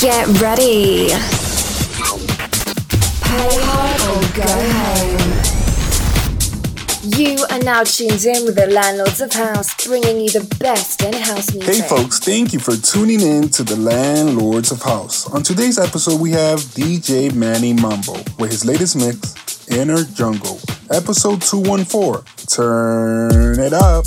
Get ready. Pay hard or go home. You are now tuned in with the Landlords of House, bringing you the best in house music. Hey folks, thank you for tuning in to the Landlords of House. On today's episode, we have DJ Manny Mambo with his latest mix, Inner Jungle, episode 214. Turn it up.